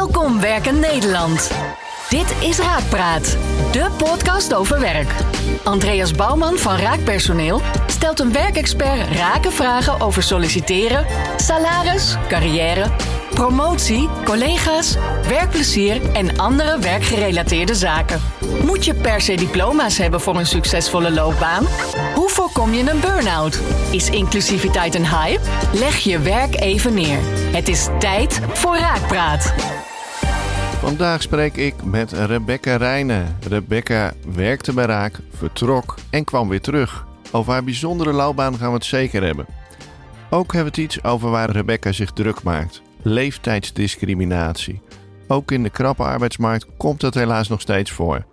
Welkom Werken Nederland. Dit is Raakpraat, de podcast over werk. Andreas Bouwman van Raakpersoneel stelt een werkexpert rake vragen over solliciteren, salaris, carrière, promotie, collega's, werkplezier en andere werkgerelateerde zaken. Moet je per se diploma's hebben voor een succesvolle loopbaan? Hoe voorkom je een burn-out? Is inclusiviteit een hype? Leg je werk even neer. Het is tijd voor Raakpraat. Vandaag spreek ik met Rebecca Rijnen. Rebecca werkte bij Raak, vertrok en kwam weer terug. Over haar bijzondere loopbaan gaan we het zeker hebben. Ook hebben we het iets over waar Rebecca zich druk maakt. Leeftijdsdiscriminatie. Ook in de krappe arbeidsmarkt komt dat helaas nog steeds voor.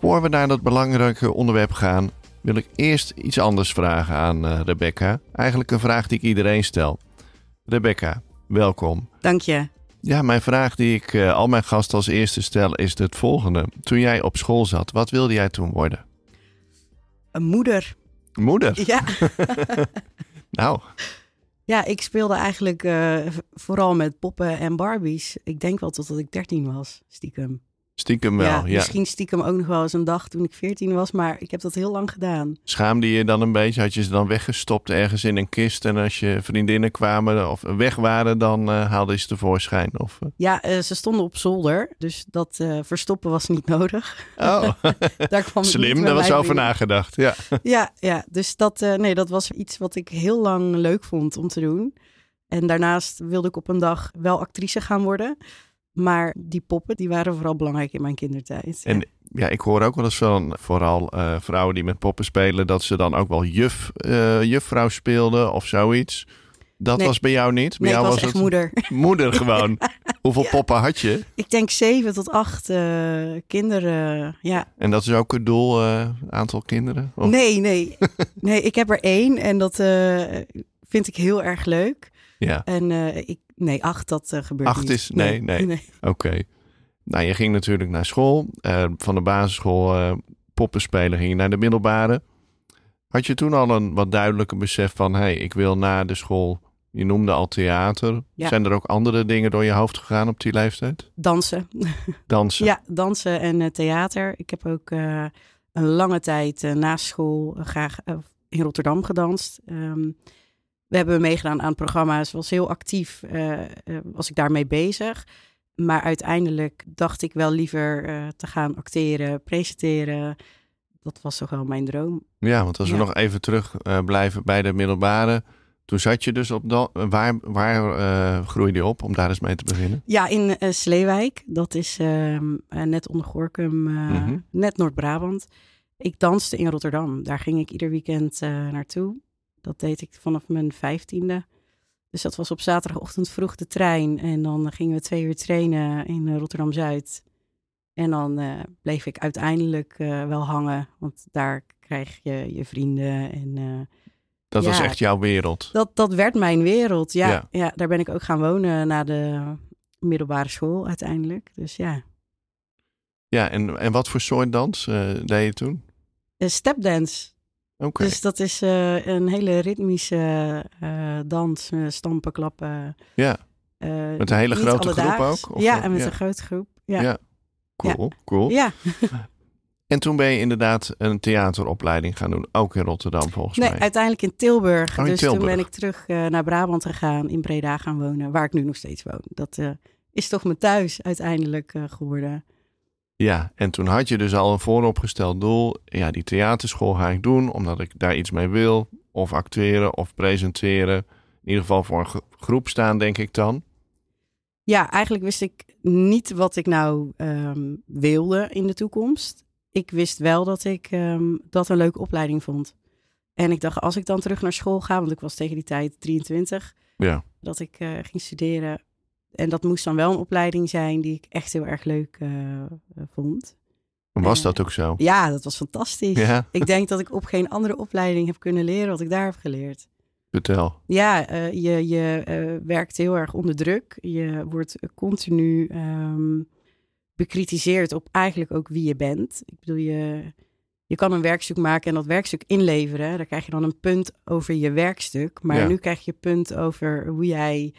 Voor we naar dat belangrijke onderwerp gaan, wil ik eerst iets anders vragen aan uh, Rebecca. Eigenlijk een vraag die ik iedereen stel. Rebecca, welkom. Dank je. Ja, mijn vraag die ik uh, al mijn gasten als eerste stel is het volgende. Toen jij op school zat, wat wilde jij toen worden? Een moeder. Moeder? Ja. nou. Ja, ik speelde eigenlijk uh, vooral met poppen en Barbies. Ik denk wel totdat ik 13 was, stiekem. Stiekem wel, ja, ja, Misschien stiekem ook nog wel eens een dag toen ik 14 was, maar ik heb dat heel lang gedaan. Schaamde je dan een beetje? Had je ze dan weggestopt ergens in een kist en als je vriendinnen kwamen of weg waren, dan uh, haalde je ze tevoorschijn? Of, uh... Ja, uh, ze stonden op zolder, dus dat verstoppen was niet nodig. Oh, daar kwam slim, daar was over nagedacht. Ja, ja, ja dus dat, nee, dat was iets wat ik heel lang leuk vond om te doen. En daarnaast wilde ik op een dag wel actrice gaan worden. Maar die poppen, die waren vooral belangrijk in mijn kindertijd. En ja, ja ik hoor ook wel eens van vooral uh, vrouwen die met poppen spelen, dat ze dan ook wel juf, uh, juffrouw speelden of zoiets. Dat nee. was bij jou niet? Bij nee, jou was, was het moeder. Moeder gewoon. Hoeveel poppen had je? Ik denk zeven tot acht uh, kinderen, ja. En dat is ook het doel, aantal kinderen? Of? Nee, nee. nee, ik heb er één en dat vind ik heel erg leuk. Ja. En ik Nee, acht, dat uh, gebeurt acht niet. is, nee, nee. nee. Oké. Okay. Nou, je ging natuurlijk naar school. Uh, van de basisschool poppen spelen ging je naar de middelbare. Had je toen al een wat duidelijker besef van... hé, hey, ik wil na de school... Je noemde al theater. Ja. Zijn er ook andere dingen door je hoofd gegaan op die leeftijd? Dansen. Dansen? Ja, dansen en theater. Ik heb ook een lange tijd na school graag in Rotterdam gedanst. Um, we hebben meegedaan aan programma's, was heel actief, uh, uh, was ik daarmee bezig. Maar uiteindelijk dacht ik wel liever uh, te gaan acteren, presenteren. Dat was toch wel mijn droom. Ja, want als we nog even terug blijven bij de middelbare. Toen zat je dus op dat. Waar, waar groeide je op om daar eens mee te beginnen? Ja, in Sleewijk. Dat is ehm, net onder Gorkum, mm -hmm. net Noord-Brabant. Ik danste in Rotterdam. Daar ging ik ieder weekend naartoe. Dat deed ik vanaf mijn vijftiende. Dus dat was op zaterdagochtend vroeg de trein. En dan gingen we twee uur trainen in Rotterdam-Zuid. En dan uh, bleef ik uiteindelijk uh, wel hangen. Want daar krijg je je vrienden en... Uh, dat ja, was echt jouw wereld? Dat, dat werd mijn wereld, ja, ja. ja. daar ben ik ook gaan wonen na de middelbare school uiteindelijk. Dus ja. Ja, en, en wat voor soort dans deed je toen? stepdance. Okay. Dus dat is uh, een hele ritmische uh, dans, uh, stampen, klappen. Ja. met een hele grote groep ook? Of ja, en met ja. een grote groep. Ja. ja. Cool, ja. cool. Ja. en toen ben je inderdaad een theateropleiding gaan doen, ook in Rotterdam volgens nee, mij. uiteindelijk in Tilburg. Oh, in dus Tilburg. toen ben ik terug naar Brabant gegaan, in Breda gaan wonen, waar ik nu nog steeds woon. Dat is toch mijn thuis uiteindelijk geworden. Ja, en toen had je dus al een vooropgesteld doel. Ja, die theaterschool ga ik doen omdat ik daar iets mee wil. Of acteren of presenteren. In ieder geval voor een groep staan, denk ik dan. Ja, eigenlijk wist ik niet wat ik nou um, wilde in de toekomst. Ik wist wel dat ik um, dat een leuke opleiding vond. En ik dacht, als ik dan terug naar school ga, want ik was tegen die tijd 23, ja. dat ik uh, ging studeren en dat moest dan wel een opleiding zijn die ik echt heel erg leuk uh, vond. Was dat ook zo? Ja, dat was fantastisch. Ja. Ik denk dat ik op geen andere opleiding heb kunnen leren wat ik daar heb geleerd. Vertel. Ja, uh, je, je uh, werkt heel erg onder druk. Je wordt continu um, bekritiseerd op eigenlijk ook wie je bent. Ik bedoel, je, je kan een werkstuk maken en dat werkstuk inleveren. Daar krijg je dan een punt over je werkstuk. Maar Ja. nu krijg je punt over hoe jij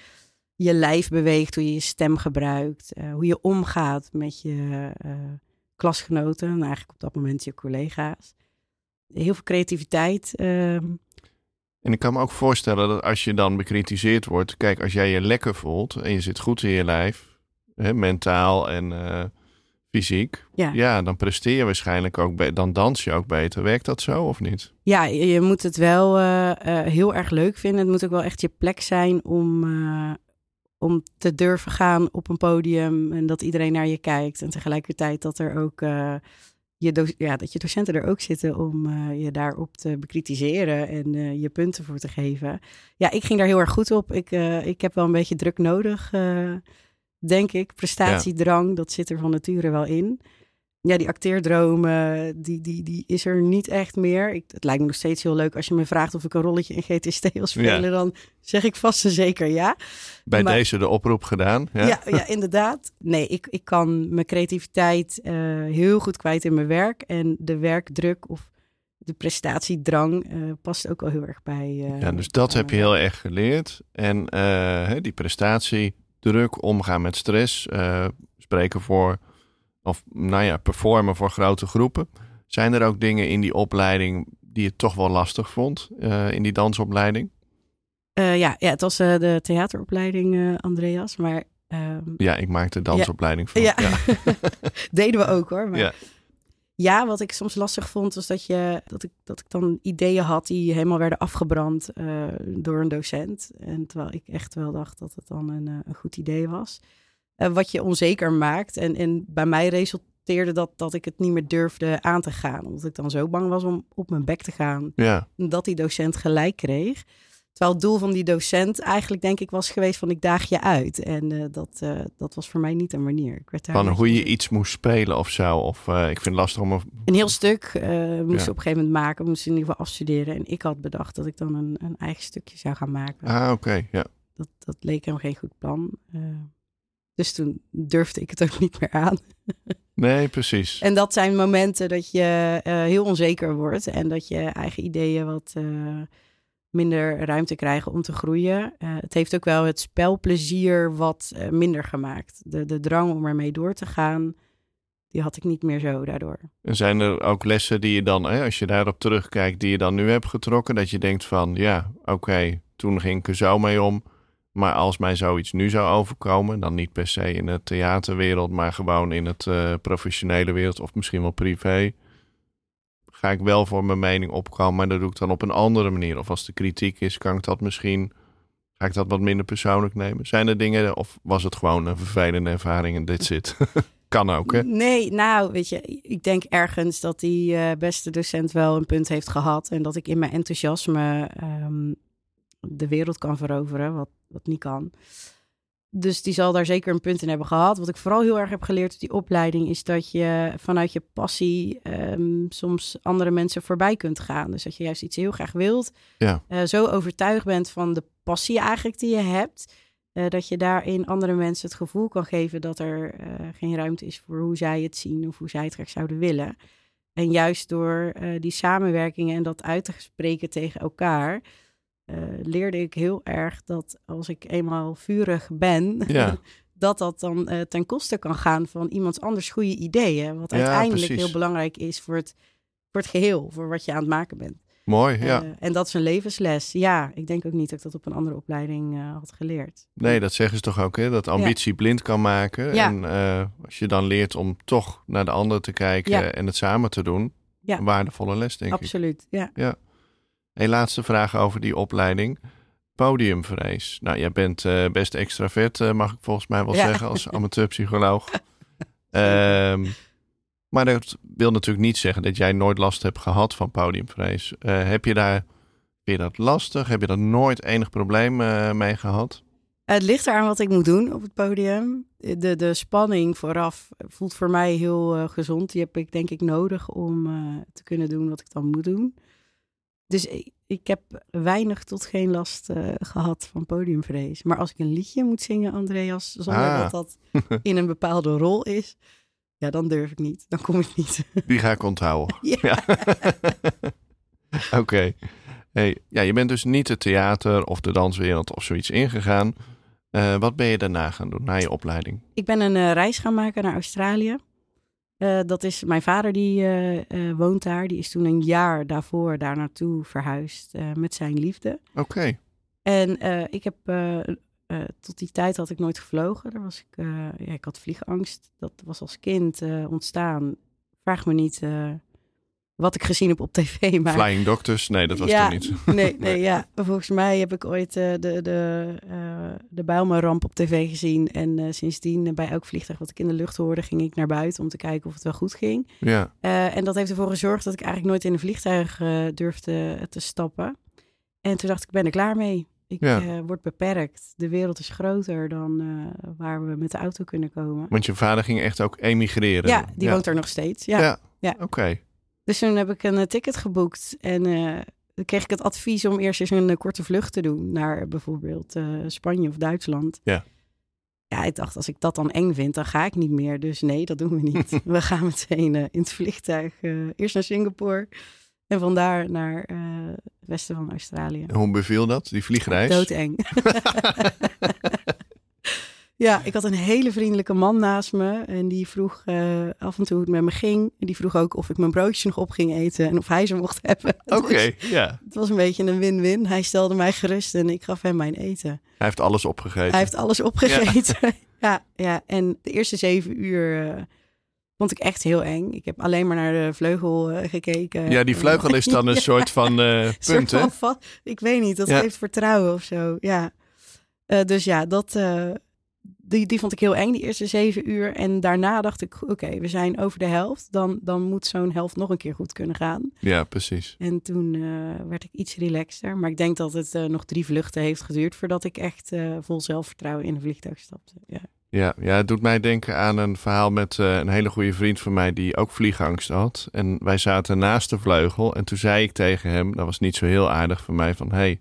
je lijf beweegt, hoe je je stem gebruikt, eh, hoe je omgaat met je uh, klasgenoten en eigenlijk op dat moment je collega's. Heel veel creativiteit. Ehm. En ik kan me ook voorstellen dat als je dan bekritiseerd wordt, kijk, als jij je lekker voelt en je zit goed in je lijf, hè, mentaal en uh, fysiek, ja. ja. dan presteer je waarschijnlijk ook, dan dans je ook beter. Werkt dat zo of niet? Ja, je moet het wel heel erg leuk vinden. Het moet ook wel echt je plek zijn om, om te durven gaan op een podium en dat iedereen naar je kijkt. En tegelijkertijd dat er ook uh, je, ja, dat je docenten er ook zitten om uh, je daarop te bekritiseren en uh, je punten voor te geven. Ja, ik ging daar heel erg goed op. Ik, ik heb wel een beetje druk nodig, denk ik. Prestatiedrang, dat zit er van nature wel in ja, die acteerdromen, die, die, die is er niet echt meer. Ik, het lijkt me nog steeds heel leuk als je me vraagt of ik een rolletje in GTST wil spelen. Dan zeg ik vast en zeker ja. Bij deze de oproep gedaan. Ja, ja, ja, inderdaad. Nee, ik, ik kan mijn creativiteit uh, heel goed kwijt in mijn werk. En de werkdruk of de prestatiedrang uh, past ook al heel erg bij. Uh, ja, dus dat heb je heel erg geleerd. En die prestatiedruk, omgaan met stress, spreken voor of nou ja, performen voor grote groepen. Zijn er ook dingen in die opleiding die je toch wel lastig vond uh, in die dansopleiding? Uh, ja, ja, het was uh, de theateropleiding, Andreas. Maar, ehm, ja, ik maakte dansopleiding van. Ja. ja. Deden we ook hoor. Maar... Ja. ja, wat ik soms lastig vond, was dat, je, dat, ik, dat ik dan ideeën had die helemaal werden afgebrand door een docent. En terwijl ik echt wel dacht dat het dan een, een goed idee was. Uh, wat je onzeker maakt. En, en bij mij resulteerde dat dat ik het niet meer durfde aan te gaan. Omdat ik dan zo bang was om op mijn bek te gaan. Ja. Dat die docent gelijk kreeg. Terwijl het doel van die docent eigenlijk denk ik was geweest van ik daag je uit. En uh, dat, uh, dat was voor mij niet een manier. Ik werd van hoe je iets moest spelen of zo. Of uh, ik vind het lastig om... Een, een heel stuk moest ja. op een gegeven moment maken. Moest in ieder geval afstuderen. En ik had bedacht dat ik dan een, een eigen stukje zou gaan maken. Ah, oké. Ja. Dat, dat leek hem geen goed plan. Dus toen durfde ik het ook niet meer aan. Nee, precies. En dat zijn momenten dat je uh, heel onzeker wordt en dat je eigen ideeën wat uh, minder ruimte krijgen om te groeien. Uh, het heeft ook wel het spelplezier wat minder gemaakt. De, de drang om ermee door te gaan, die had ik niet meer zo daardoor. En zijn er ook lessen die je dan, hè, als je daarop terugkijkt, die je dan nu hebt getrokken, dat je denkt van, ja, oké, toen ging ik er zo mee om maar als mij zoiets nu zou overkomen, dan niet per se in de theaterwereld, maar gewoon in het uh, professionele wereld of misschien wel privé, ga ik wel voor mijn mening opkomen, maar dat doe ik dan op een andere manier. Of als de kritiek is, kan ik dat misschien, ga ik dat wat minder persoonlijk nemen. Zijn er dingen, of was het gewoon een vervelende ervaring en dit zit? kan ook, hè? Nee, nou, weet je, ik denk ergens dat die uh, beste docent wel een punt heeft gehad en dat ik in mijn enthousiasme um, de wereld kan veroveren, wat, wat niet kan. Dus die zal daar zeker een punt in hebben gehad. Wat ik vooral heel erg heb geleerd op die opleiding is dat je vanuit je passie um, soms andere mensen voorbij kunt gaan. Dus dat je juist iets heel graag wilt. Ja. Uh, zo overtuigd bent van de passie eigenlijk die je hebt. Uh, dat je daarin andere mensen het gevoel kan geven dat er uh, geen ruimte is voor hoe zij het zien of hoe zij het graag zouden willen. En juist door die samenwerkingen en dat uit te spreken tegen elkaar, leerde ik heel erg dat als ik eenmaal vurig ben, ja. dat dat dan uh, ten koste kan gaan van iemands anders goede ideeën. Wat uiteindelijk heel belangrijk is voor het, voor het geheel, voor wat je aan het maken bent. Mooi, ja. Uh, en dat is een levensles. Ja, ik denk ook niet dat ik dat op een andere opleiding had geleerd. Nee, dat zeggen ze toch ook, hè? Dat ambitie ja. blind kan maken. En als je dan leert om toch naar de ander te kijken en het samen te doen, een waardevolle les, denk Absoluut, ik. Absoluut, ja. Een laatste vraag over die opleiding. Podiumvrees. Nou, jij bent uh, best extravert, uh, mag ik volgens mij wel zeggen, als amateurpsycholoog. um, maar dat wil natuurlijk niet zeggen dat jij nooit last hebt gehad van podiumvrees. Uh, heb je daar, vind je dat lastig? Heb je daar nooit enig probleem mee gehad? Het ligt eraan wat ik moet doen op het podium. De, de spanning vooraf voelt voor mij heel gezond. Die heb ik denk ik nodig om te kunnen doen wat ik dan moet doen. Dus ik, heb weinig tot geen last uh, gehad van podiumvrees. Maar als ik een liedje moet zingen, Andreas, zonder ah. dat dat in een bepaalde rol is, ja, dan durf ik niet. Dan kom ik niet. Die ga ik onthouden. ja. Oké. Hey, ja, je bent dus niet de theater of de danswereld of zoiets ingegaan. uh, wat ben je daarna gaan doen, na je opleiding? Ik ben een uh, reis gaan maken naar Australië. Uh, dat is mijn vader, die woont daar. Die is toen een jaar daarvoor daar naartoe verhuisd met zijn liefde. Oké. En ik heb tot die tijd had ik nooit gevlogen. Daar was ik, ja, ik had vliegangst. Dat was als kind ontstaan. Vraag me niet wat ik gezien heb op tv. Maar... Flying Doctors? Nee, dat was ja, toen niet. Nee, nee, ja. Volgens mij heb ik ooit uh, de, de, uh, de Bijlmer-ramp op tv gezien. En uh, sindsdien bij elk vliegtuig wat ik in de lucht hoorde, ging ik naar buiten om te kijken of het wel goed ging. Ja. en dat heeft ervoor gezorgd dat ik eigenlijk nooit in een vliegtuig durfde te stappen. En toen dacht ik, ben er klaar mee. Ik ja. word beperkt. De wereld is groter dan waar we met de auto kunnen komen. Want je vader ging echt ook emigreren? Ja, die woont er nog steeds. Ja, ja. ja. oké. Dus toen heb ik een eh, ticket geboekt en uh, dan kreeg ik het advies om eerst eens een uh, korte vlucht te doen naar bijvoorbeeld Spanje of Duitsland. Ja. Ja, ik dacht, als ik dat dan eng vind, dan ga ik niet meer. Dus nee, dat doen we niet. we gaan meteen in het vliegtuig eerst naar Singapore en vandaar naar het westen van Australië. hoe beviel dat, die vliegreis? Doodeng. Ja, ik had een hele vriendelijke man naast me. En die vroeg uh, af en toe hoe het met me ging. En die vroeg ook of ik mijn broodjes nog op ging eten. En of hij ze mocht hebben. Oké, ja. Het was een beetje een win-win. Hij stelde mij gerust en ik gaf hem mijn eten. Hij heeft alles opgegeten. Hij heeft alles opgegeten. Ja, ja, ja. En de eerste zeven uur... Uh, vond ik echt heel eng. Ik heb alleen maar naar de vleugel uh, gekeken. Ja, die vleugel is dan een soort van uh, punt, soort van, Ik weet niet, dat geeft vertrouwen of zo. Ja. Uh, dus ja, dat, die, die vond ik heel eng, die eerste zeven uur. En daarna dacht ik, oké, we zijn over de helft. Dan, dan moet zo'n helft nog een keer goed kunnen gaan. Ja, precies. En toen uh, werd ik iets relaxter. Maar ik denk dat het uh, nog drie vluchten heeft geduurd... voordat ik echt uh, vol zelfvertrouwen in een vliegtuig stapte. Ja. Ja, ja, het doet mij denken aan een verhaal met een hele goede vriend van mij... die ook vliegangst had. En wij zaten naast de vleugel. En toen zei ik tegen hem, dat was niet zo heel aardig van mij... van, hey,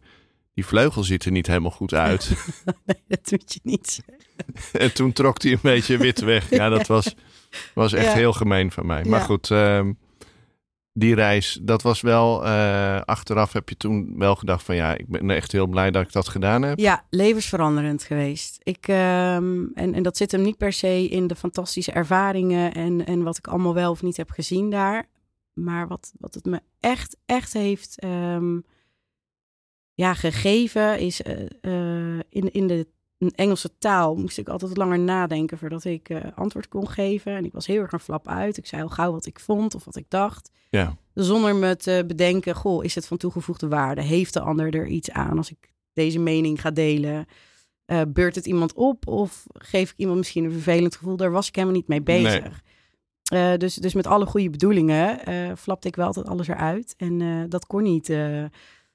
die vleugel ziet er niet helemaal goed uit. nee, dat moet je niet en toen trok hij een beetje wit weg. Ja, dat was, was echt heel gemeen van mij. Maar goed, uh, die reis, dat was wel... Uh, achteraf heb je toen wel gedacht van... ja, ik ben echt heel blij dat ik dat gedaan heb. Ja, levensveranderend geweest. Ik, um, en, en dat zit hem niet per se in de fantastische ervaringen... en, en wat ik allemaal wel of niet heb gezien daar. Maar wat, wat het me echt, echt heeft... Um, ja, gegeven is uh, in, in de Engelse taal moest ik altijd langer nadenken voordat ik uh, antwoord kon geven. En ik was heel erg een flap uit. Ik zei al gauw wat ik vond of wat ik dacht. Ja. Zonder me te bedenken, goh, is het van toegevoegde waarde? Heeft de ander er iets aan als ik deze mening ga delen? Uh, beurt het iemand op of geef ik iemand misschien een vervelend gevoel? Daar was ik helemaal niet mee bezig. Nee. Uh, dus, dus met alle goede bedoelingen flapte ik wel altijd alles eruit. En dat kon niet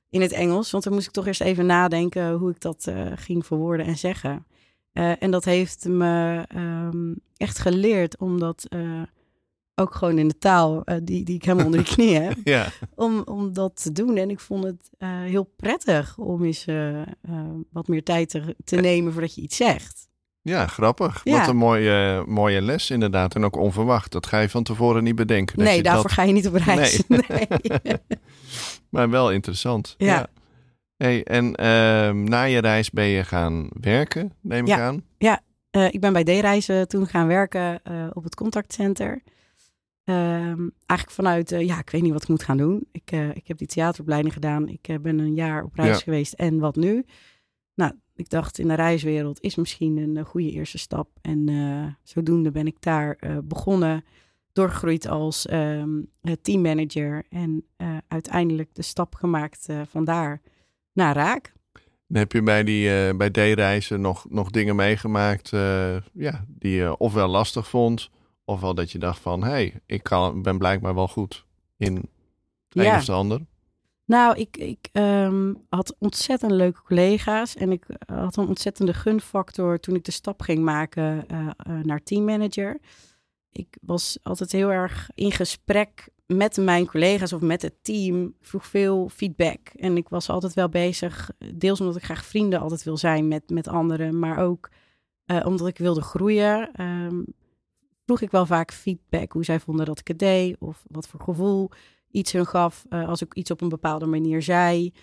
in het Engels. Want dan moest ik toch eerst even nadenken hoe ik dat uh, ging verwoorden en zeggen. Uh, en dat heeft me um, echt geleerd om dat uh, ook gewoon in de taal die, die ik helemaal onder de knie heb, ja. om, om dat te doen. En ik vond het heel prettig om eens wat meer tijd te, te nemen voordat je iets zegt. Ja, grappig. Wat een mooie, mooie les inderdaad. En ook onverwacht. Dat ga je van tevoren niet bedenken. Dat nee, daarvoor ga je niet op reis. Nee. nee. maar wel interessant. Ja. Hey, en uh, na je reis ben je gaan werken, neem ik aan? Ja, uh, ik ben bij D-reizen toen gaan werken uh, op het contactcenter. Ehm, eigenlijk vanuit, uh, ja, ik weet niet wat ik moet gaan doen. Ik, ik heb die theateropleiding gedaan. Ik ben een jaar op reis geweest. En wat nu? Nou, ik dacht in de reiswereld is misschien een goede eerste stap. En zodoende ben ik daar begonnen doorgegroeid als um, teammanager en uh, uiteindelijk de stap gemaakt uh, vandaar naar Raak. heb je bij, die, bij D-reizen nog, nog dingen meegemaakt ja, die je ofwel lastig vond, ofwel dat je dacht van, hé, hey, ik kan, ben blijkbaar wel goed in een ja. of de ander? Nou, ik, ik um, had ontzettend leuke collega's en ik had een ontzettende gunfactor toen ik de stap ging maken naar teammanager ik was altijd heel erg in gesprek met mijn collega's of met het team. vroeg veel feedback. En ik was altijd wel bezig, deels omdat ik graag vrienden altijd wil zijn met, met anderen, maar ook uh, omdat ik wilde groeien. Um, vroeg ik wel vaak feedback, hoe zij vonden dat ik het deed, of wat voor gevoel iets hun gaf uh, als ik iets op een bepaalde manier zei.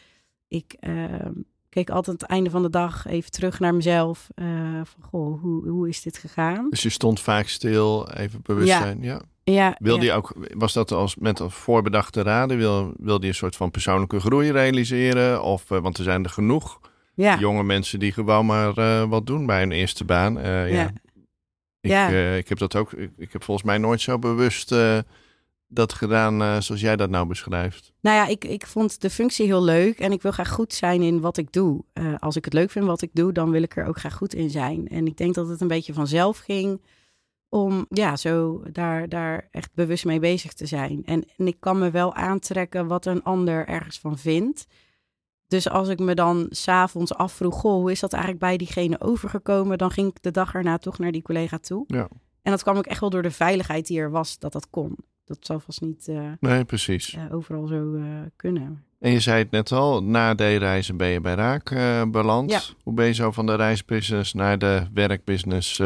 Ik, uh, ik keek altijd aan het einde van de dag even terug naar mezelf. Uh, van, goh, hoe, hoe is dit gegaan? Dus je stond vaak stil, even bewustzijn. Ja. ja. ja wilde je ook, was dat als met een voorbedachte raden? Wil, wilde je een soort van persoonlijke groei realiseren? Of, uh, want er zijn er genoeg ja. jonge mensen die gewoon maar wat doen bij hun eerste baan. ja. ja. Ik, ja. ik heb dat ook, ik, ik, heb volgens mij nooit zo bewust dat gedaan uh, zoals jij dat nou beschrijft? Nou ja, ik, ik vond de functie heel leuk en ik wil graag goed zijn in wat ik doe. Uh, als ik het leuk vind wat ik doe, dan wil ik er ook graag goed in zijn. En ik denk dat het een beetje vanzelf ging om ja, zo daar, daar echt bewust mee bezig te zijn. En, en ik kan me wel aantrekken wat een ander ergens van vindt. Dus als ik me dan s'avonds afvroeg, goh, hoe is dat eigenlijk bij diegene overgekomen? Dan ging ik de dag erna toch naar die collega toe. Ja. En dat kwam ook echt wel door de veiligheid die er was dat dat kon dat zal vast niet uh, nee, precies. Uh, overal zo uh, kunnen. En je zei het net al, na de reizen ben je bij Raak beland. Ja. Hoe ben je zo van de reisbusiness naar de werkbusiness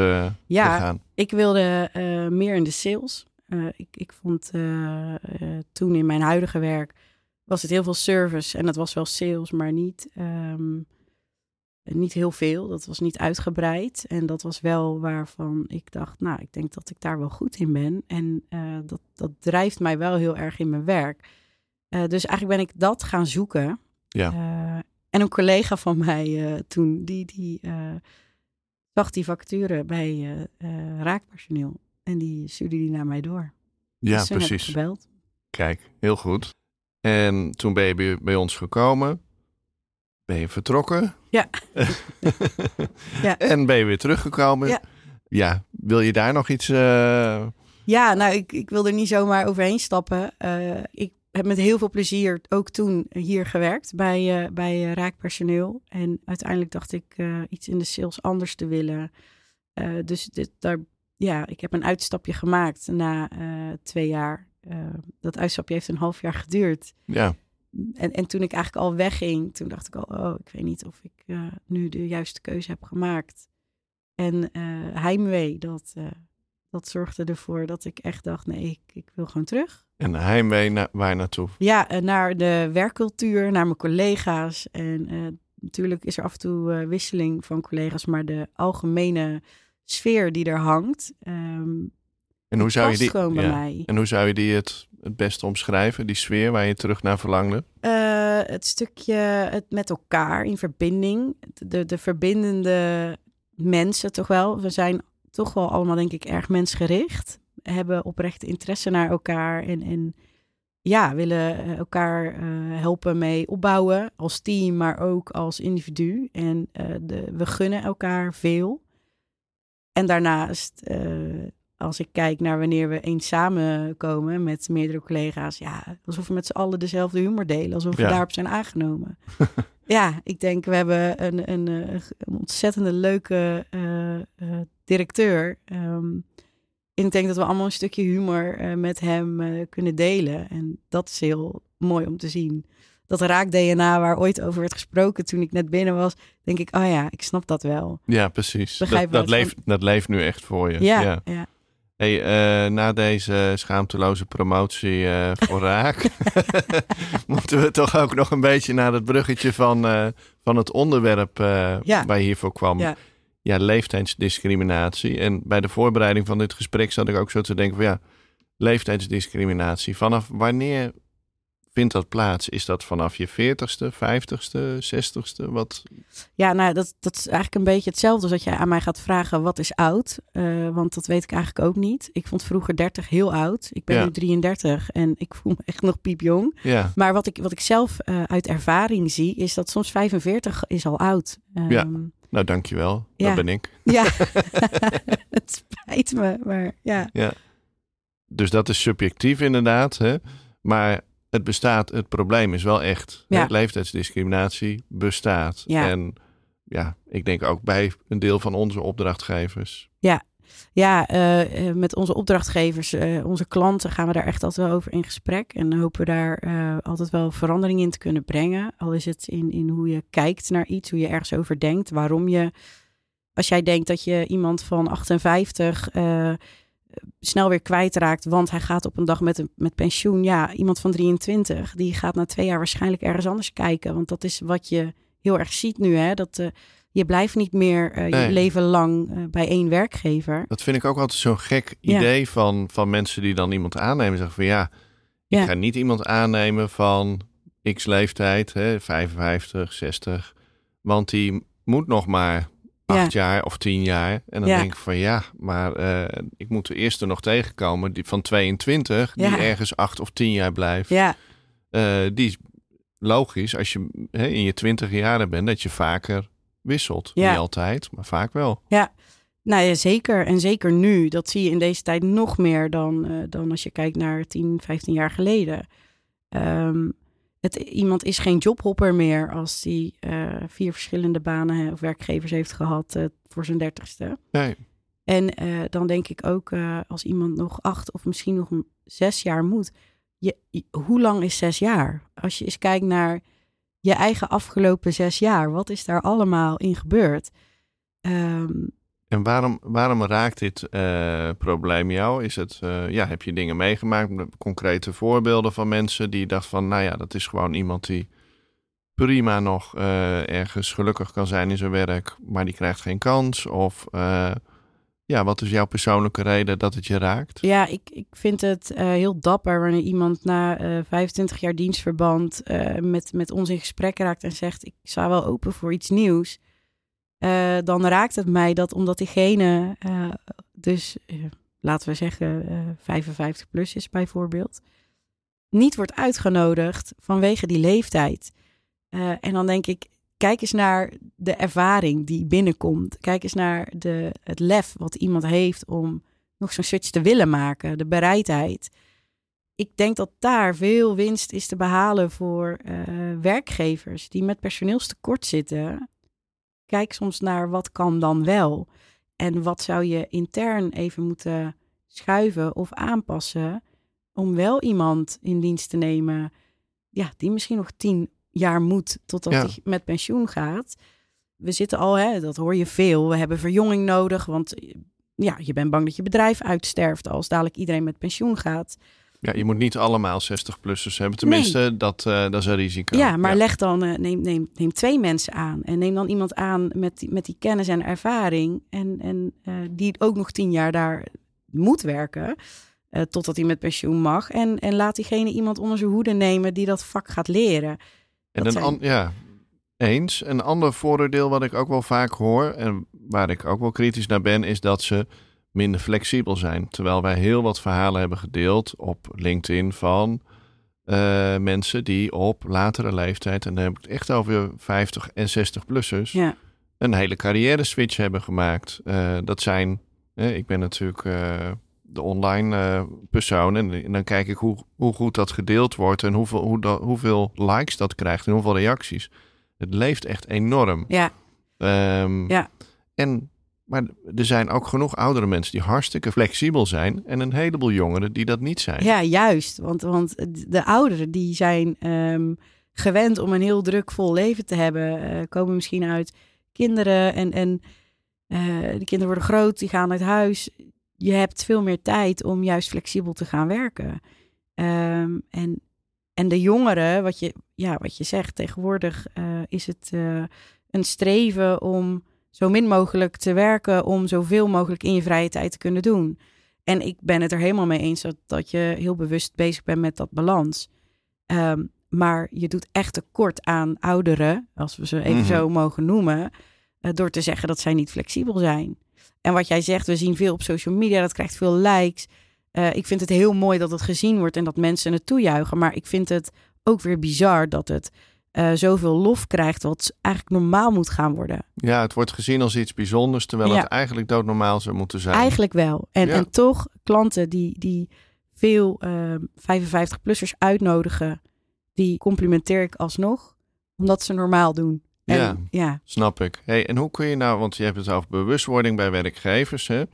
ja, gegaan? ik wilde meer in de sales. ik, ik vond toen in mijn huidige werk was het heel veel service en dat was wel sales, maar niet... Um, niet heel veel, dat was niet uitgebreid. En dat was wel waarvan ik dacht, nou, ik denk dat ik daar wel goed in ben. En uh, dat, dat drijft mij wel heel erg in mijn werk. Uh, dus eigenlijk ben ik dat gaan zoeken. Ja. Uh, en een collega van mij toen, die, die zag die vacature bij raakpersoneel. En die stuurde die naar mij door. Ja, dus precies. gebeld. Kijk, heel goed. En toen ben je bij ons gekomen ben je vertrokken. Ja. ja. En ben je weer teruggekomen. Ja. ja. Wil je daar nog iets... Uh... Ja, nou, ik, ik wil er niet zomaar overheen stappen. Uh, ik heb met heel veel plezier ook toen hier gewerkt bij, uh, bij raakpersoneel. En uiteindelijk dacht ik iets in de sales anders te willen. dus dit, daar, ja, ik heb een uitstapje gemaakt na twee jaar. dat uitstapje heeft een half jaar geduurd. Ja en, en toen ik eigenlijk al wegging, toen dacht ik al, oh, ik weet niet of ik uh, nu de juiste keuze heb gemaakt. En uh, heimwee, dat, uh, dat zorgde ervoor dat ik echt dacht, nee, ik, ik wil gewoon terug. En heimwee naar waar naartoe? Ja, naar de werkcultuur, naar mijn collega's. En natuurlijk is er af en toe wisseling van collega's, maar de algemene sfeer die er hangt, um, en hoe zou je die, ja. En hoe zou je die het, het beste omschrijven, die sfeer waar je terug naar verlangde? Uh, het stukje het met elkaar in verbinding. De, de verbindende mensen toch wel. We zijn toch wel allemaal, denk ik, erg mensgericht. Hebben oprecht interesse naar elkaar. En, en ja, willen elkaar uh, helpen mee opbouwen. Als team, maar ook als individu. En uh, de, we gunnen elkaar veel. En daarnaast als ik kijk naar wanneer we eens samenkomen met meerdere collega's, ja, alsof we met z'n allen dezelfde humor delen, alsof we daarop zijn aangenomen. ja, ik denk we hebben een, een, eh, een ontzettende leuke uh, uh, directeur. Um, ik denk dat we allemaal een stukje humor met hem kunnen delen. En dat is heel mooi om te zien. Dat raak-DNA waar ooit over werd gesproken toen ik net binnen was, denk ik, oh ja, ik snap dat wel. Ja, precies. dat, dat leeft, dat leeft nu echt voor je. ja. ja. Hey, uh, na deze schaamteloze promotie uh, voor Raak, moeten we toch ook nog een beetje naar het bruggetje van, uh, van het onderwerp ja. waar je hiervoor kwam. Ja. ja, leeftijdsdiscriminatie. En bij de voorbereiding van dit gesprek zat ik ook zo te denken van ja, leeftijdsdiscriminatie. Vanaf wanneer vindt dat plaats? Is dat vanaf je 40ste, 50ste, 60ste? Wat? Ja, nou, dat, dat is eigenlijk een beetje hetzelfde als dat jij aan mij gaat vragen: wat is oud? Uh, want dat weet ik eigenlijk ook niet. Ik vond vroeger 30 heel oud. Ik ben nu 33 en ik voel me echt nog piepjong. Ja. Maar wat ik, wat ik zelf uh, uit ervaring zie, is dat soms 45 is al oud. Um, ja. Nou, dankjewel. Ja. Dat ben ik. Ja, het spijt me, maar ja. ja. Dus dat is subjectief inderdaad. Hè? Maar het bestaat, het probleem is wel echt. Ja. Leeftijdsdiscriminatie bestaat. Ja. En ja, ik denk ook bij een deel van onze opdrachtgevers. Ja, ja uh, met onze opdrachtgevers, uh, onze klanten, gaan we daar echt altijd wel over in gesprek. En hopen we daar uh, altijd wel verandering in te kunnen brengen. Al is het in, in hoe je kijkt naar iets, hoe je ergens over denkt, waarom je. Als jij denkt dat je iemand van 58 snel weer kwijtraakt, want hij gaat op een dag met, een, met pensioen. Ja, iemand van 23, die gaat na twee jaar waarschijnlijk ergens anders kijken, want dat is wat je heel erg ziet nu. Hè? Dat uh, je blijft niet meer uh, je leven lang uh, bij één werkgever. Dat vind ik ook altijd zo'n gek idee van, van mensen die dan iemand aannemen. Zeggen van ja, ik ja. ga niet iemand aannemen van x leeftijd, hè, 55, 60. Want die moet nog maar acht jaar of tien jaar. En dan denk ik van ja, maar uh, ik moet de eerste nog tegenkomen die van 22, die ergens acht of tien jaar blijft. Ja. Uh, die is logisch als je hè, in je twintig jaren bent, dat je vaker wisselt. Niet altijd, maar vaak wel. Ja. Nou ja, zeker. En zeker nu. Dat zie je in deze tijd nog meer dan, uh, dan als je kijkt naar 10, 15 jaar geleden. Um, het, iemand is geen jobhopper meer als die uh, vier verschillende banen of werkgevers heeft gehad uh, voor zijn dertigste. Nee. En uh, dan denk ik ook als iemand nog acht of misschien nog zes jaar moet. Je, hoe lang is zes jaar? Als je eens kijkt naar je eigen afgelopen zes jaar. Wat is daar allemaal in gebeurd? Um, en waarom, waarom raakt dit uh, probleem jou? Is het, uh, ja, heb je dingen meegemaakt, concrete voorbeelden van mensen die dachten van, nou ja, dat is gewoon iemand die prima nog uh, ergens gelukkig kan zijn in zijn werk, maar die krijgt geen kans? Of ja, wat is jouw persoonlijke reden dat het je raakt? Ja, ik, ik vind het heel dapper wanneer iemand na 25 jaar dienstverband met, met ons in gesprek raakt en zegt, ik sta wel open voor iets nieuws. Uh, dan raakt het mij dat omdat diegene uh, dus, uh, laten we zeggen, 55 plus is bijvoorbeeld, niet wordt uitgenodigd vanwege die leeftijd. en dan denk ik, kijk eens naar de ervaring die binnenkomt. Kijk eens naar de, het lef wat iemand heeft om nog zo'n switch te willen maken, de bereidheid. Ik denk dat daar veel winst is te behalen voor werkgevers die met personeelstekort zitten kijk soms naar wat kan dan wel. En wat zou je intern even moeten schuiven of aanpassen om wel iemand in dienst te nemen, ja, die misschien nog tien jaar moet totdat hij met pensioen gaat. We zitten al, hè, dat hoor je veel. We hebben verjonging nodig, want ja, je bent bang dat je bedrijf uitsterft als dadelijk iedereen met pensioen gaat. Ja, je moet niet allemaal 60-plussers hebben. Tenminste, dat, uh, dat is een risico. Ja, maar leg dan, uh, neem, neem, neem twee mensen aan. En neem dan iemand aan met die, met die kennis en ervaring. En, en uh, die ook nog tien jaar daar moet werken. totdat hij met pensioen mag. En, en laat diegene iemand onder zijn hoede nemen die dat vak gaat leren. En een zijn... ja, eens. Een ander voordeel wat ik ook wel vaak hoor. En waar ik ook wel kritisch naar ben, is dat ze minder flexibel zijn. Terwijl wij heel wat verhalen hebben gedeeld op LinkedIn van uh, mensen die op latere leeftijd, en dan heb ik het echt over 50 en 60-plussers, ja. een hele carrière switch hebben gemaakt. Uh, dat zijn, uh, ik ben natuurlijk de online persoon en, en, dan kijk ik hoe, hoe goed dat gedeeld wordt en hoeveel, hoe dat, hoeveel likes dat krijgt en hoeveel reacties. Het leeft echt enorm. Ja. Um, ja. En maar er zijn ook genoeg oudere mensen die hartstikke flexibel zijn. En een heleboel jongeren die dat niet zijn. Ja, juist. Want, want de ouderen die zijn um, gewend om een heel druk vol leven te hebben. Uh, komen misschien uit kinderen en, en uh, de kinderen worden groot, die gaan uit huis. Je hebt veel meer tijd om juist flexibel te gaan werken. Um, en, en de jongeren, wat je, ja, wat je zegt, tegenwoordig uh, is het een streven om zo min mogelijk te werken om zoveel mogelijk in je vrije tijd te kunnen doen. En ik ben het er helemaal mee eens dat, dat je heel bewust bezig bent met dat balans. Um, maar je doet echt tekort aan ouderen, als we ze even mhm. zo mogen noemen, uh, door te zeggen dat zij niet flexibel zijn. En wat jij zegt, we zien veel op social media, dat krijgt veel likes. Uh, ik vind het heel mooi dat het gezien wordt en dat mensen het toejuichen. Maar ik vind het ook weer bizar dat het uh, zoveel lof krijgt, wat eigenlijk normaal moet gaan worden. Ja, het wordt gezien als iets bijzonders, terwijl het eigenlijk doodnormaal zou moeten zijn. Eigenlijk wel. En, en toch, klanten die, die veel uh, ehm, 55-plussers uitnodigen, die complimenteer ik alsnog, omdat ze normaal doen. En, ja, ja, snap ik. Hey, en hoe kun je nou, want je hebt het over bewustwording bij werkgevers, hè?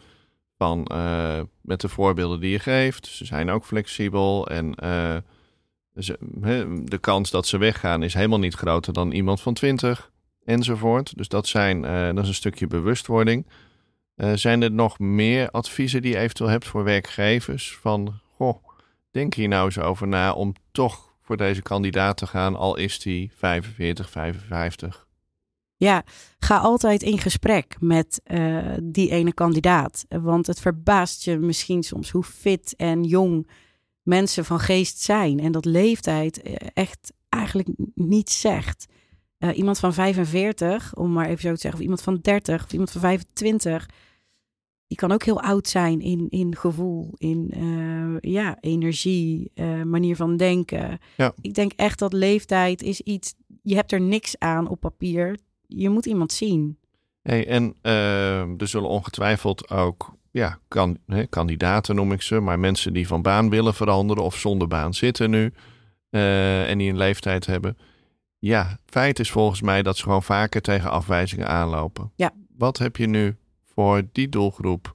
Van uh, met de voorbeelden die je geeft. Ze zijn ook flexibel en uh, de kans dat ze weggaan is helemaal niet groter dan iemand van 20 enzovoort. Dus dat, zijn, uh, dat is een stukje bewustwording. Uh, zijn er nog meer adviezen die je eventueel hebt voor werkgevers? Van, goh, denk hier nou eens over na om toch voor deze kandidaat te gaan, al is die 45, 55. Ja, ga altijd in gesprek met uh, die ene kandidaat. Want het verbaast je misschien soms hoe fit en jong mensen van geest zijn. En dat leeftijd echt eigenlijk niet zegt. Uh, iemand van 45, om maar even zo te zeggen, of iemand van 30, of iemand van 25 die kan ook heel oud zijn in, in gevoel, in uh, ja, energie, uh, manier van denken. Ja. Ik denk echt dat leeftijd is iets, je hebt er niks aan op papier. Je moet iemand zien. Hey, en uh, er zullen ongetwijfeld ook ja, kan, hè, kandidaten noem ik ze, maar mensen die van baan willen veranderen of zonder baan zitten nu en die een leeftijd hebben. Ja, feit is volgens mij dat ze gewoon vaker tegen afwijzingen aanlopen. Ja. Wat heb je nu voor die doelgroep?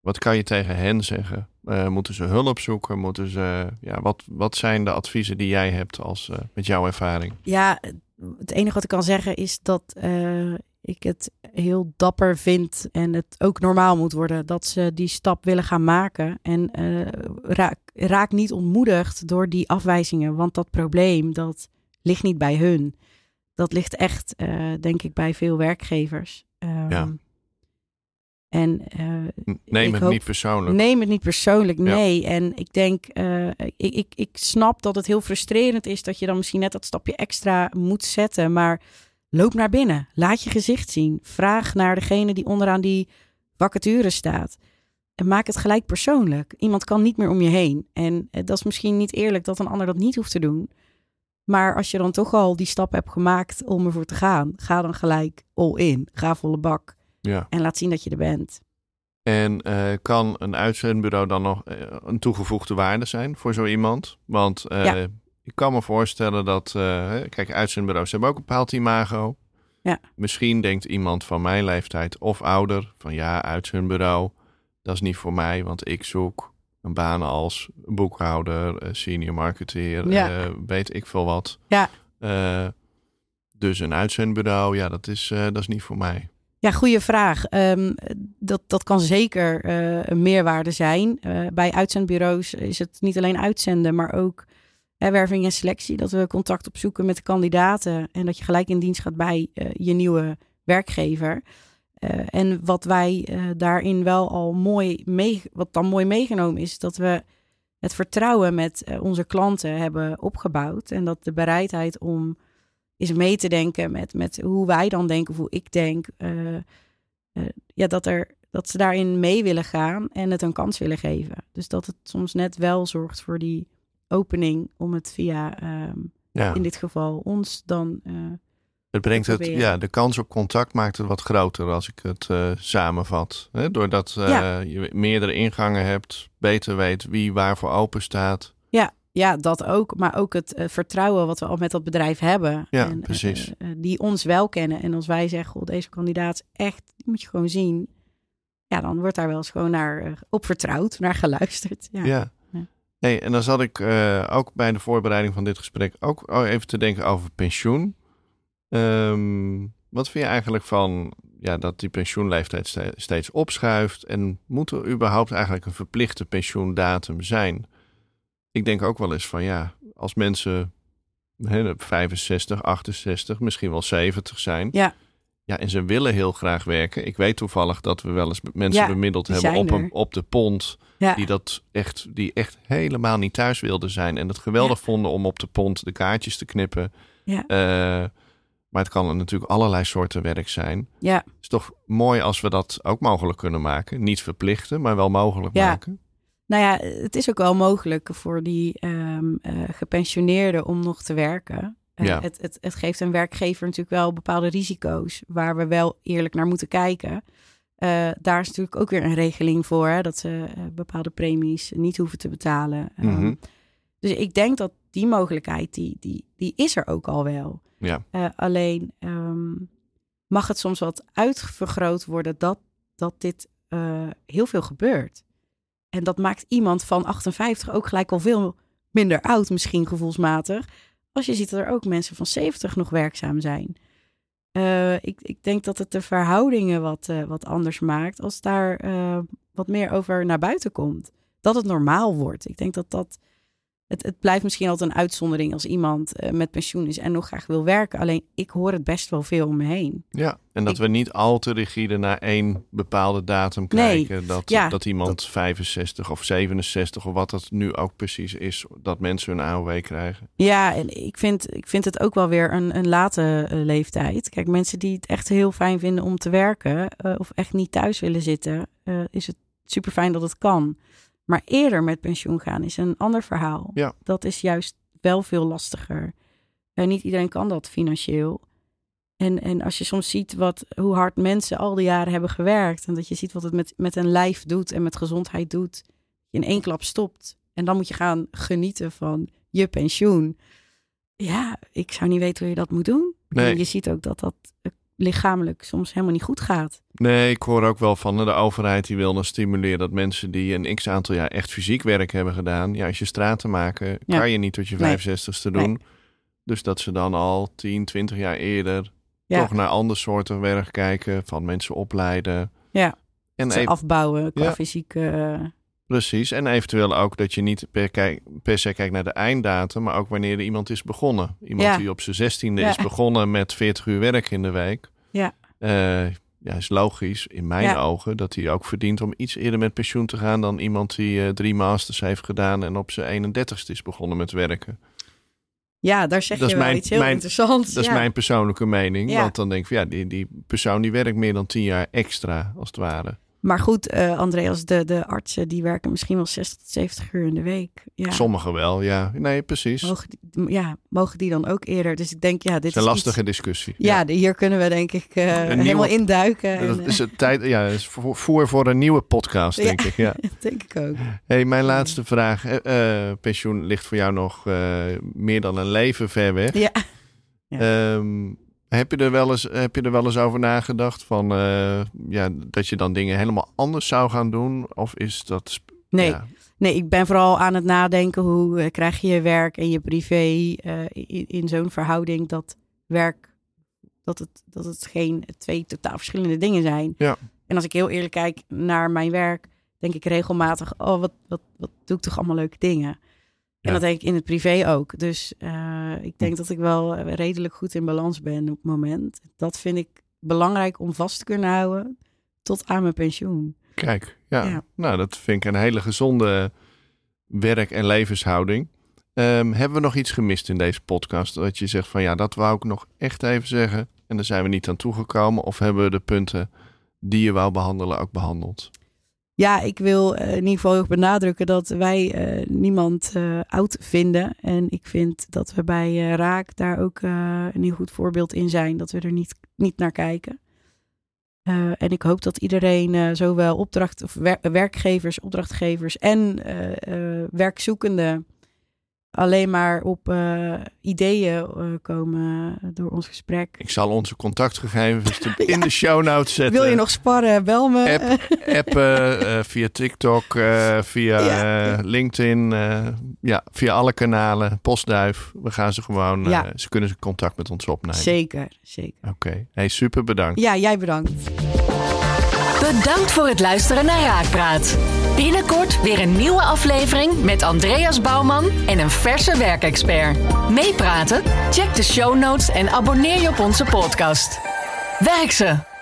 Wat kan je tegen hen zeggen? Uh, moeten ze hulp zoeken? Moeten ze, ja, wat, wat zijn de adviezen die jij hebt als, uh, met jouw ervaring? Ja, het enige wat ik kan zeggen is dat uh, ik het heel dapper vind en het ook normaal moet worden dat ze die stap willen gaan maken. En raak, raak niet ontmoedigd door die afwijzingen, want dat probleem dat ligt niet bij hun. Dat ligt echt, denk ik, bij veel werkgevers. Um, ja. En, uh, neem het hoop, niet persoonlijk. Neem het niet persoonlijk, nee. Ja. En ik denk, uh, ik, ik, ik snap dat het heel frustrerend is dat je dan misschien net dat stapje extra moet zetten. Maar loop naar binnen. Laat je gezicht zien. Vraag naar degene die onderaan die vacature staat. En maak het gelijk persoonlijk. Iemand kan niet meer om je heen. En dat is misschien niet eerlijk dat een ander dat niet hoeft te doen. Maar als je dan toch al die stap hebt gemaakt om ervoor te gaan, ga dan gelijk all in. Ga volle bak. Ja. En laat zien dat je er bent. En uh, kan een uitzendbureau dan nog uh, een toegevoegde waarde zijn voor zo iemand? Want uh, ja. Ik kan me voorstellen dat, kijk, uitzendbureaus hebben ook een bepaald imago. Ja. Misschien denkt iemand van mijn leeftijd of ouder van ja, uitzendbureau, dat is niet voor mij, want ik zoek een baan als boekhouder, senior marketeer, ja. weet ik veel wat. Ja. dus een uitzendbureau, ja, dat is, dat is niet voor mij. Ja, goede vraag. Um, dat, dat kan zeker uh, een meerwaarde zijn. Uh, bij uitzendbureaus is het niet alleen uitzenden, maar ook werving en selectie. Dat we contact opzoeken met de kandidaten en dat je gelijk in dienst gaat bij je nieuwe werkgever. en wat wij daarin wel al mooi mee, wat dan mooi meegenomen is, dat we het vertrouwen met onze klanten hebben opgebouwd. En dat de bereidheid om is mee te denken met, met hoe wij dan denken, of hoe ik denk. Ja, dat, er, dat ze daarin mee willen gaan en het een kans willen geven. Dus dat het soms net wel zorgt voor die opening om het via, um, ja. in dit geval, ons dan. Uh, het brengt het, ja, de kans op contact maakt het wat groter als ik het samenvat. Hè? Doordat ja. je meerdere ingangen hebt, beter weet wie waarvoor open staat. Ja, ja, dat ook. Maar ook het uh, vertrouwen wat we al met dat bedrijf hebben. Ja, en, precies. Die ons wel kennen. En als wij zeggen, goh, deze kandidaat is echt, die moet je gewoon zien. Ja, dan wordt daar wel eens gewoon naar op vertrouwd, naar geluisterd. Ja. ja. Hey, en dan zat ik ook bij de voorbereiding van dit gesprek ook even te denken over pensioen. Um, wat vind je eigenlijk van ja, dat die pensioenleeftijd steeds opschuift? En moet er überhaupt eigenlijk een verplichte pensioendatum zijn? ik denk ook wel eens van ja, als mensen hè, 65, 68, misschien wel 70 zijn. Ja. Ja, en ze willen heel graag werken. Ik weet toevallig dat we wel eens mensen ja, bemiddeld hebben op, een, op de pont. Ja. Die dat echt, die echt helemaal niet thuis wilden zijn. En het geweldig ja. vonden om op de pont de kaartjes te knippen. Ja. Uh, maar het kan natuurlijk allerlei soorten werk zijn. Ja. Het is toch mooi als we dat ook mogelijk kunnen maken. Niet verplichten, maar wel mogelijk ja. maken. Nou ja, het is ook wel mogelijk voor die um, uh, gepensioneerden om nog te werken. Uh, ja. het, het, het, geeft een werkgever natuurlijk wel bepaalde risico's waar we wel eerlijk naar moeten kijken. Uh, daar is natuurlijk ook weer een regeling voor, hè, dat ze bepaalde premies niet hoeven te betalen. Mm -hmm. um, dus ik denk dat die mogelijkheid, die, die, die is er ook al wel. Ja. alleen um, mag het soms wat uitvergroot worden dat, dat dit heel veel gebeurt. En dat maakt iemand van 58 ook gelijk al veel minder oud, misschien gevoelsmatig. Als je ziet dat er ook mensen van 70 nog werkzaam zijn. Uh, ik, ik, denk dat het de verhoudingen wat, uh, wat anders maakt als daar uh, wat meer over naar buiten komt. Dat het normaal wordt. Ik denk dat dat het, het blijft misschien altijd een uitzondering als iemand eh, met pensioen is en nog graag wil werken. Alleen ik hoor het best wel veel om me heen. Ja, en dat we niet al te rigide naar één bepaalde datum kijken. dat, dat iemand 65 of 67 of wat dat nu ook precies is, dat mensen hun AOW krijgen. Ja, en ik vind, ik vind het ook wel weer een, een late eh, leeftijd. Kijk, mensen die het echt heel fijn vinden om te werken uh, of echt niet thuis willen zitten, is het super fijn dat het kan. Maar eerder met pensioen gaan is een ander verhaal. Ja. Dat is juist wel veel lastiger. En niet iedereen kan dat financieel. En, en als je soms ziet wat, hoe hard mensen al die jaren hebben gewerkt. En dat je ziet wat het met, met een lijf doet en met gezondheid doet. Je in één klap stopt. En dan moet je gaan genieten van je pensioen. Ja, ik zou niet weten hoe je dat moet doen. Nee. En je ziet ook dat dat lichamelijk soms helemaal niet goed gaat. Nee, ik hoor ook wel van de overheid die wil dan stimuleren dat mensen die een x aantal jaar echt fysiek werk hebben gedaan. Ja, als je straten maken, kan je niet tot je 65ste doen. Dus dat ze dan al 10, 20 jaar eerder toch naar andere soorten werk kijken, van mensen opleiden. Ja, en ze afbouwen qua fysieke... Eh, Precies, en eventueel ook dat je niet per, per se kijkt naar de einddatum, maar ook wanneer er iemand is begonnen. Iemand die op zijn zestiende is begonnen met 40 uur werk in de week. Ja. Uh, ja, is logisch in mijn ogen dat hij ook verdient om iets eerder met pensioen te gaan dan iemand die uh, drie masters heeft gedaan en op zijn 31ste is begonnen met werken. Ja, daar zeg je wel mijn, iets heel mijn, interessants. Dat is mijn persoonlijke mening. Want dan denk ik, ja, die, die persoon die werkt meer dan tien jaar extra, als het ware. Maar goed, uh, Andreas, de, de artsen die werken misschien wel 60 tot 70 uur in de week. Ja. Sommigen wel, ja. Nee, precies. Mogen die, ja, mogen die dan ook eerder? Dus ik denk, ja, dit is een lastige discussie. Ja, hier kunnen we denk ik uh, helemaal induiken. Dat is het tijd, ja, is voor, voor een nieuwe podcast, denk ik. Ja, denk ik ook. Hey, mijn laatste vraag. Uh, pensioen ligt voor jou nog meer dan een leven ver weg. Ja. ja. Um, heb je er wel eens, heb je er wel eens over nagedacht van uh, ja, dat je dan dingen helemaal anders zou gaan doen? Of is dat. Nee. Nee, ik ben vooral aan het nadenken hoe uh, krijg je je werk en je privé uh, in, in zo'n verhouding dat werk, dat het, dat het geen twee totaal verschillende dingen zijn. Ja. En als ik heel eerlijk kijk naar mijn werk, denk ik regelmatig, oh, wat, wat, wat doe ik toch allemaal leuke dingen. En dat denk ik in het privé ook. Dus uh, ik denk dat ik wel redelijk goed in balans ben op het moment. Dat vind ik belangrijk om vast te kunnen houden tot aan mijn pensioen. Kijk, ja. Nou, dat vind ik een hele gezonde werk- en levenshouding. Um, hebben we nog iets gemist in deze podcast? Dat je zegt van ja, dat wou ik nog echt even zeggen. En daar zijn we niet aan toegekomen. Of hebben we de punten die je wou behandelen ook behandeld? Ja, ik wil uh, in ieder geval heel benadrukken dat wij uh, niemand uh, oud vinden. En ik vind dat we bij Raak daar ook een heel goed voorbeeld in zijn. Dat we er niet, niet naar kijken. en ik hoop dat iedereen, zowel opdracht, of wer werkgevers, opdrachtgevers en werkzoekenden alleen maar op uh, ideeën uh, komen door ons gesprek. Ik zal onze contactgegevens ja. in de show notes zetten. Wil je nog sparren? Bel me. App, appen uh, via TikTok, via ja. LinkedIn, ja, via alle kanalen. Postduif. We gaan ze gewoon. Ja. ze kunnen ze contact met ons opnemen. Zeker, zeker. Oké. Okay. Hey, super bedankt. Ja, jij bedankt. Bedankt voor het luisteren naar Raakpraat. Binnenkort weer een nieuwe aflevering met Andreas Bouwman en een verse werkexpert. Meepraten? Check de show notes en abonneer je op onze podcast. Werk ze!